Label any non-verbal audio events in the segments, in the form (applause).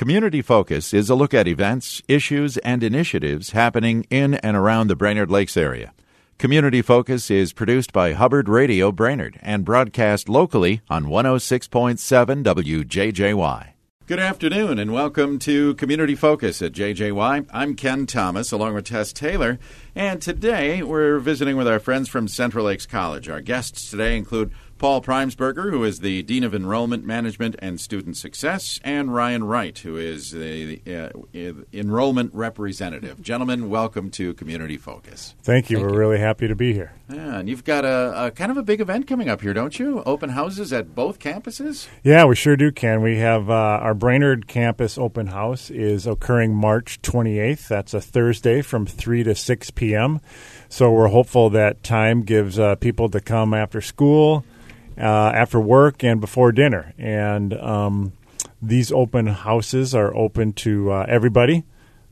Community Focus is a look at events, issues, and initiatives happening in and around the Brainerd Lakes area. Community Focus is produced by Hubbard Radio Brainerd and broadcast locally on 106.7 WJJY. Good afternoon and welcome to Community Focus at JJY. I'm Ken Thomas along with Tess Taylor, and today we're visiting with our friends from Central Lakes College. Our guests today include Paul Primesberger, who is the Dean of Enrollment Management and Student Success, and Ryan Wright, who is the uh, Enrollment Representative. Gentlemen, welcome to Community Focus. Thank you. Thank We're you. really happy to be here. Yeah, and you've got a, a, kind of a big event coming up here, don't you? Open houses at both campuses? Yeah, we sure do, Ken. We have uh, our Brainerd campus open house is occurring March 28th. That's a Thursday from 3 to 6 p.m. So we're hopeful that time gives uh, people to come after school uh, after work and before dinner. And um, these open houses are open to uh, everybody.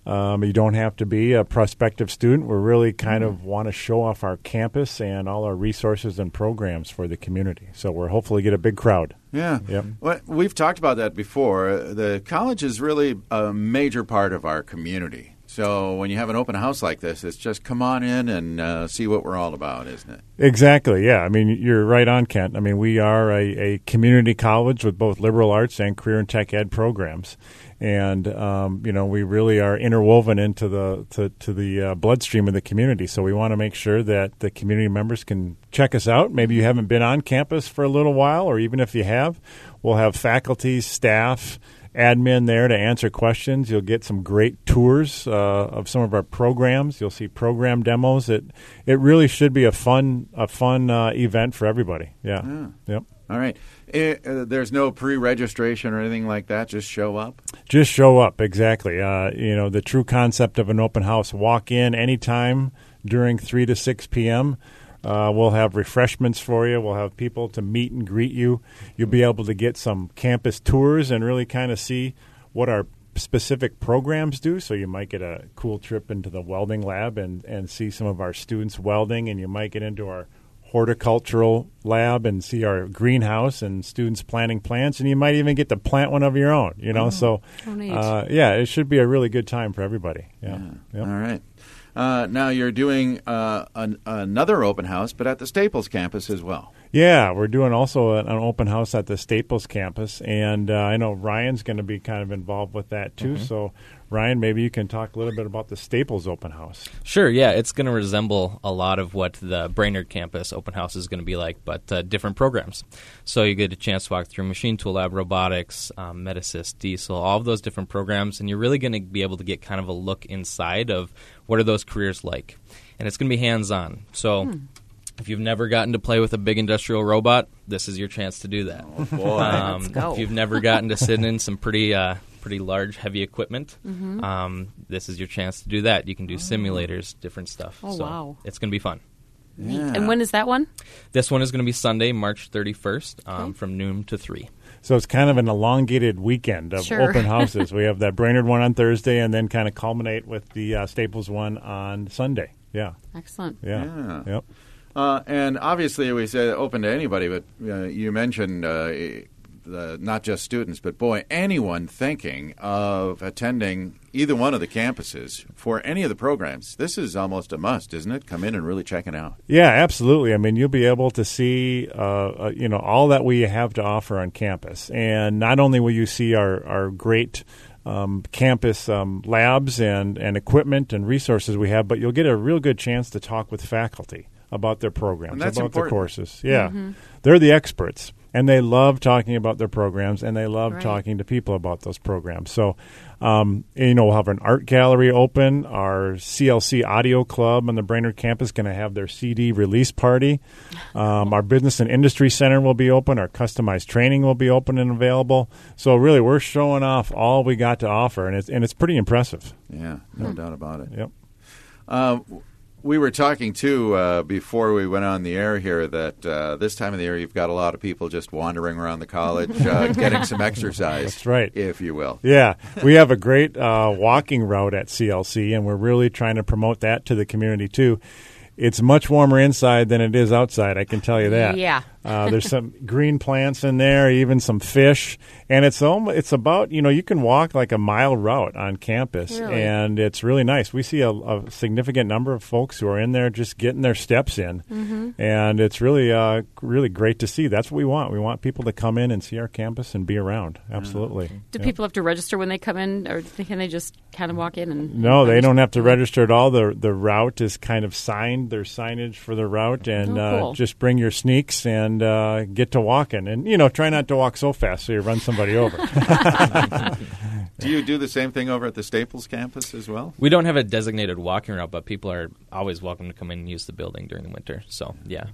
Um, you don't have to be a prospective student. We really kind mm-hmm. of want to show off our campus and all our resources and programs for the community. So we're hopefully get a big crowd. Yeah. Yep. Well, we've talked about that before. The college is really a major part of our community. So when you have an open house like this, it's just come on in and uh, see what we're all about, isn't it? Exactly. Yeah. I mean, you're right on, Kent. I mean, we are a, a community college with both liberal arts and career and tech ed programs, and um, you know we really are interwoven into the to, to the uh, bloodstream of the community. So we want to make sure that the community members can check us out. Maybe you haven't been on campus for a little while, or even if you have, we'll have faculty, staff admin there to answer questions. You'll get some great tours uh, of some of our programs. You'll see program demos. It it really should be a fun a fun uh, event for everybody. Yeah. yeah. Yep. All right. It, uh, there's no pre-registration or anything like that. Just show up. Just show up. Exactly. Uh, you know the true concept of an open house. Walk in anytime during three to six p.m. Uh, we'll have refreshments for you. We'll have people to meet and greet you. You'll be able to get some campus tours and really kind of see what our specific programs do. So you might get a cool trip into the welding lab and, and see some of our students welding, and you might get into our horticultural lab and see our greenhouse and students planting plants, and you might even get to plant one of your own. You know, oh, so uh, yeah, it should be a really good time for everybody. Yeah. yeah. Yep. All right. Uh, now you're doing uh, an, another open house, but at the Staples campus as well. Yeah, we're doing also an, open house at the Staples campus, and uh, I know Ryan's going to be kind of involved with that too. Mm-hmm. So Ryan, maybe you can talk a little bit about the Staples Open House. Sure, yeah. It's going to resemble a lot of what the Brainerd campus open house is going to be like, but uh, different programs. So you get a chance to walk through Machine Tool Lab, Robotics, um, Metasys, Diesel, all of those different programs, and you're really going to be able to get kind of a look inside of what are those careers like. And it's going to be hands on. So. Hmm. If you've never gotten to play with a big industrial robot, this is your chance to do that. Oh, um, Let's go. If you've never gotten to sit in some pretty uh, pretty large, heavy equipment, mm-hmm. um, this is your chance to do that. You can do oh. simulators, different stuff. Oh, so wow. It's going to be fun. Yeah. And when is that one? This one is going to be Sunday, March 31st, um, from noon to 3. So it's kind of an elongated weekend of sure. open houses. (laughs) we have that Brainerd one on Thursday and then kind of culminate with the uh, Staples one on Sunday. Yeah. Excellent. Yeah. yeah. Yep. Uh, and obviously, we say open to anybody, but uh, you mentioned uh, the, not just students, but boy, anyone thinking of attending either one of the campuses for any of the programs, this is almost a must, isn't it? Come in and really check it out. Yeah, absolutely. I mean, you'll be able to see, uh, uh, you know, all that we have to offer on campus, and not only will you see our our great. Um, campus um, labs and, and equipment and resources we have, but you'll get a real good chance to talk with faculty about their programs, about important. their courses. Yeah, mm-hmm. they're the experts and they love talking about their programs and they love right. talking to people about those programs. So, um, you know, we'll have an art gallery open. Our CLC Audio Club on the Brainerd campus going to have their CD release party. Um, our Business and Industry Center will be open. Our customized training will be open and available. So, really, we're showing off all we got to offer, and it's and it's pretty impressive. Yeah, no hmm. doubt about it. Yep. Uh, we were talking too uh, before we went on the air here that uh, this time of the year you've got a lot of people just wandering around the college, uh, (laughs) getting some exercise. That's right, if you will. Yeah, we have a great uh, walking route at CLC, and we're really trying to promote that to the community too. It's much warmer inside than it is outside. I can tell you that. Yeah. Uh, there's some green plants in there, even some fish, and it's almost, it's about you know you can walk like a mile route on campus, Really? and it's really nice. We see a, a significant number of folks who are in there just getting their steps in, Mm-hmm. and it's really uh, really great to see. That's what we want. We want people to come in and see our campus and be around. Absolutely. Do Yep. people have to register when they come in, or can they just kind of walk in and? No, they don't have to register at all. The the route is kind of signed. There's signage for the route, and Oh, cool. uh, just bring your sneaks and uh, get to walking. And you know, try not to walk so fast so you run somebody over. (laughs) (laughs) Do you do the same thing over at the Staples campus as well? We don't have a designated walking route, but people are always welcome to come in and use the building during the winter. So yeah,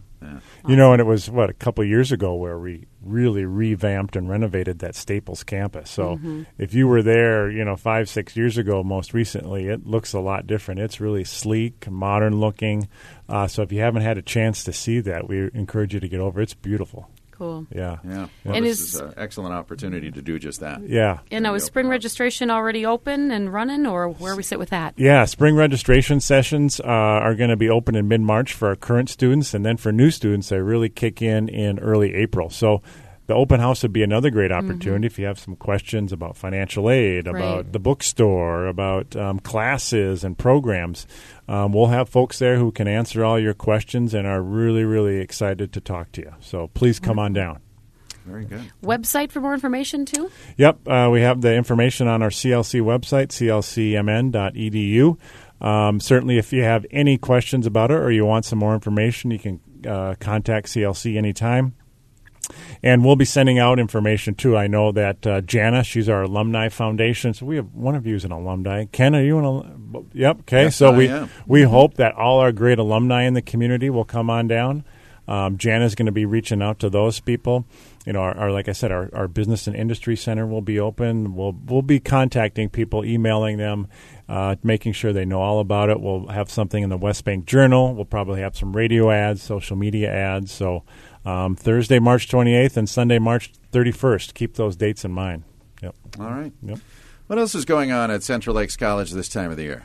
you know, and it was what a couple of years ago where we really revamped and renovated that Staples campus. So if you were there, you know, five six years ago, most recently, it looks a lot different. It's really sleek, modern looking. Uh, so if you haven't had a chance to see that, we encourage you to get over. It's beautiful. Cool. Yeah. Yeah. Well, And this is- is an excellent opportunity to do just that. Yeah. And now is spring registration already open and running, or where we sit with that? Yeah, spring registration sessions uh, are going to be open in mid March for our current students, and then for new students, they really kick in in early April. So the open house would be another great opportunity if you have some questions about financial aid, about Mm-hmm. Right. the bookstore, about um, classes and programs. Um, we'll have folks there who can answer all your questions and are really, really excited to talk to you. So please come on down. Very good. Website for more information too. Yep, uh, we have the information on our CLC website, clcmn.edu. Um, certainly, if you have any questions about it or you want some more information, you can uh, contact CLC anytime. And we'll be sending out information too. I know that uh, Jana, she's our alumni foundation. So we have one of you is an alumni. Ken, are you an alumni? Yep. Okay. Yes, so I we am. we hope that all our great alumni in the community will come on down. Um, Jana's going to be reaching out to those people. You know, our, our like I said, our, our business and industry center will be open. We'll we'll be contacting people, emailing them, uh, making sure they know all about it. We'll have something in the West Bank Journal. We'll probably have some radio ads, social media ads. So um, Thursday, March 28th, and Sunday, March 31st. Keep those dates in mind. Yep. All right. Yep. What else is going on at Central Lakes College this time of the year?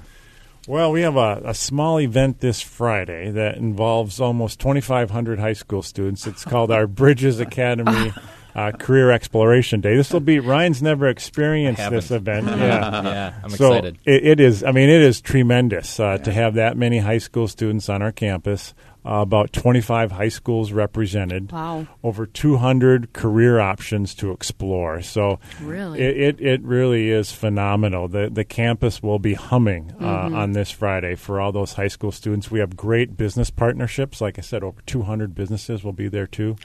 Well, we have a, a small event this Friday that involves almost 2,500 high school students. It's called our Bridges Academy (laughs) uh, Career Exploration Day. This will be Ryan's never experienced this event. (laughs) Yeah. yeah, I'm so excited. It, it is. I mean, it is tremendous uh, to have that many high school students on our campus. Uh, about 25 high schools represented. Wow. Over 200 career options to explore. So Really? it, it, it really is phenomenal. The the campus will be humming uh, Mm-hmm. on this Friday for all those high school students. We have great business partnerships. Like I said, over 200 businesses will be there too.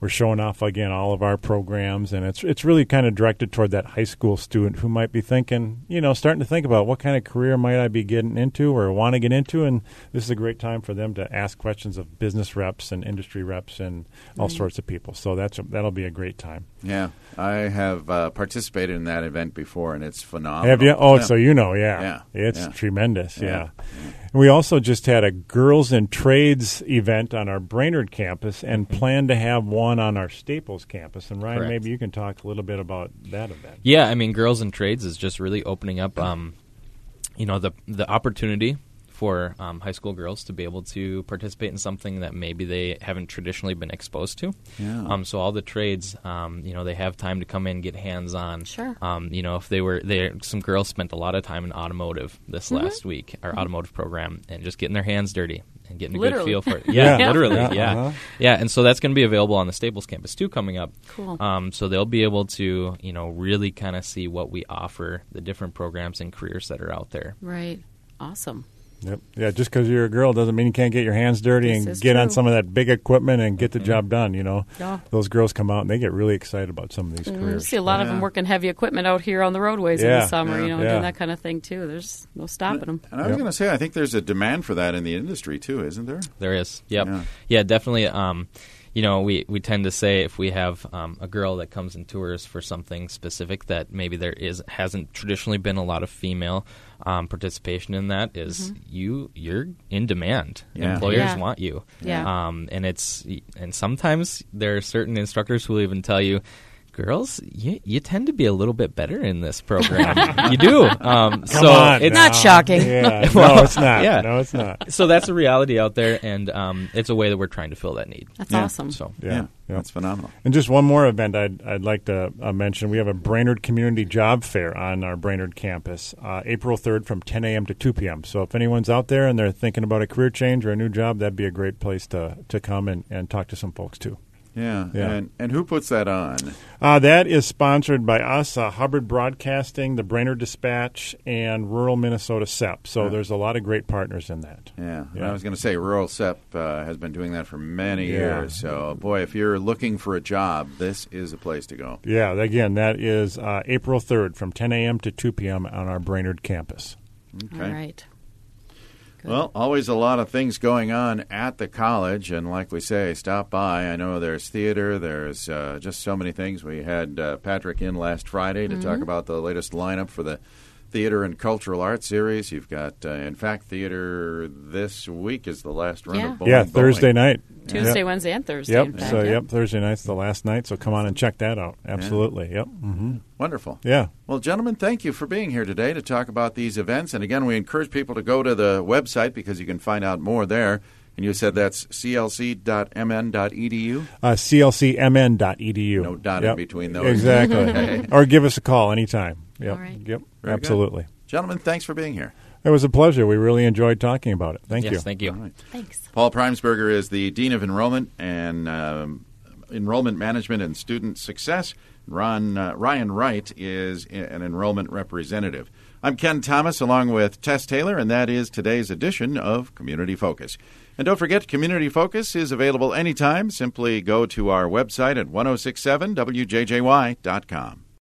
We're showing off again all of our programs, and it's it's really kind of directed toward that high school student who might be thinking, you know, starting to think about what kind of career might I be getting into or want to get into, and this is a great time for them to ask questions of business reps and industry reps and all sorts of people. So that's a, that'll be a great time. Yeah, I have uh, participated in that event before, and it's phenomenal. Have you? Oh, Yeah. so you know, yeah, Yeah, it's yeah. tremendous. Yeah. Yeah. And we also just had a girls in trades event on our Brainerd campus, and plan to have one on our Staples campus. And Ryan, Correct. maybe you can talk a little bit about that event. Yeah, I mean, girls in trades is just really opening up, um, you know, the the opportunity for um, high school girls to be able to participate in something that maybe they haven't traditionally been exposed to. Yeah. Um, so all the trades, um, you know, they have time to come in, get hands on. Sure. Um, you know, if they were there, some girls spent a lot of time in automotive this Mm-hmm. last week, our automotive program, and just getting their hands dirty and getting a Literally. good feel for it. (laughs) Yeah, Yeah. literally. Yeah, Yeah, uh-huh. yeah. And so that's going to be available on the Staples campus too, coming up. Cool. Um, so they'll be able to, you know, really kind of see what we offer, the different programs and careers that are out there. Right. Awesome. Yep. Yeah, just because you're a girl doesn't mean you can't get your hands dirty This and is get on some of that big equipment and get the job done. You know, Yeah. those girls come out and they get really excited about some of these Mm, careers. see a lot of them working heavy equipment out here on the roadways in the summer, yeah, you know, yeah. doing that kind of thing too. There's no stopping them. And I was Yep. going to say, I think there's a demand for that in the industry too, isn't there? There is. Yep. Yeah. Yeah, definitely. Um, you know, we, we tend to say if we have um, a girl that comes and tours for something specific that maybe there is hasn't traditionally been a lot of female um, participation in that is you you're in demand. Yeah. Employers Yeah. want you. Yeah. Um, and it's and sometimes there are certain instructors who will even tell you. Girls, you, you tend to be a little bit better in this program. (laughs) you do. Um, Come so on, it's Not now. shocking. Yeah, (laughs) Well, no, it's not. yeah. No, it's not. so that's a reality out there, and um, it's a way that we're trying to fill that need. That's Yeah. awesome. So Yeah, Yeah, yeah. that's phenomenal. And just one more event I'd, I'd like to uh, mention. We have a Brainerd Community Job Fair on our Brainerd campus, uh, April 3rd from 10 a.m. to 2 p.m. So if anyone's out there and they're thinking about a career change or a new job, that'd be a great place to, to come and, and talk to some folks too. Yeah. Yeah. And and who puts that on? Uh, that is sponsored by us, uh, Hubbard Broadcasting, the Brainerd Dispatch, and Rural Minnesota CEP. So Yeah. there's a lot of great partners in that. Yeah, Yeah. I was going to say Rural CEP uh, has been doing that for many Yeah. years. So, boy, if you're looking for a job, this is a place to go. Yeah, again, that is uh, April 3rd from 10 a.m. to 2 p.m. on our Brainerd campus. Okay. All right. Well, always a lot of things going on at the college, and like we say, stop by. I know there's theater, there's uh, just so many things. We had uh, Patrick in last Friday to Mm-hmm. talk about the latest lineup for the theater and cultural arts series. You've got, uh, in fact, theater this week is the last run Yeah. of Bowling yeah, Bowling. Thursday night. Tuesday, Yep. Wednesday, and Thursday. Yep. in fact, So, yeah. yep, Thursday night's the last night. So come on and check that out. Absolutely. Yep. hmm Wonderful. Yeah. Well, gentlemen, thank you for being here today to talk about these events. And again, we encourage people to go to the website because you can find out more there. And you said that's clc.mn.edu. Uh, CLCMN.edu. No dot in E between those. Exactly. (laughs) or give us a call anytime. Yep. All right. Yep. Very Absolutely. Gentlemen, thanks for being here. It was a pleasure. We really enjoyed talking about it. Thank yes, you. thank you. All right. Thanks. Paul Primesberger is the Dean of Enrollment and um, Enrollment Management and Student Success. Ron, uh, Ryan Wright is an enrollment representative. I'm Ken Thomas along with Tess Taylor, and that is today's edition of Community Focus. And don't forget, Community Focus is available anytime. Simply go to our website at 1067wjjy.com.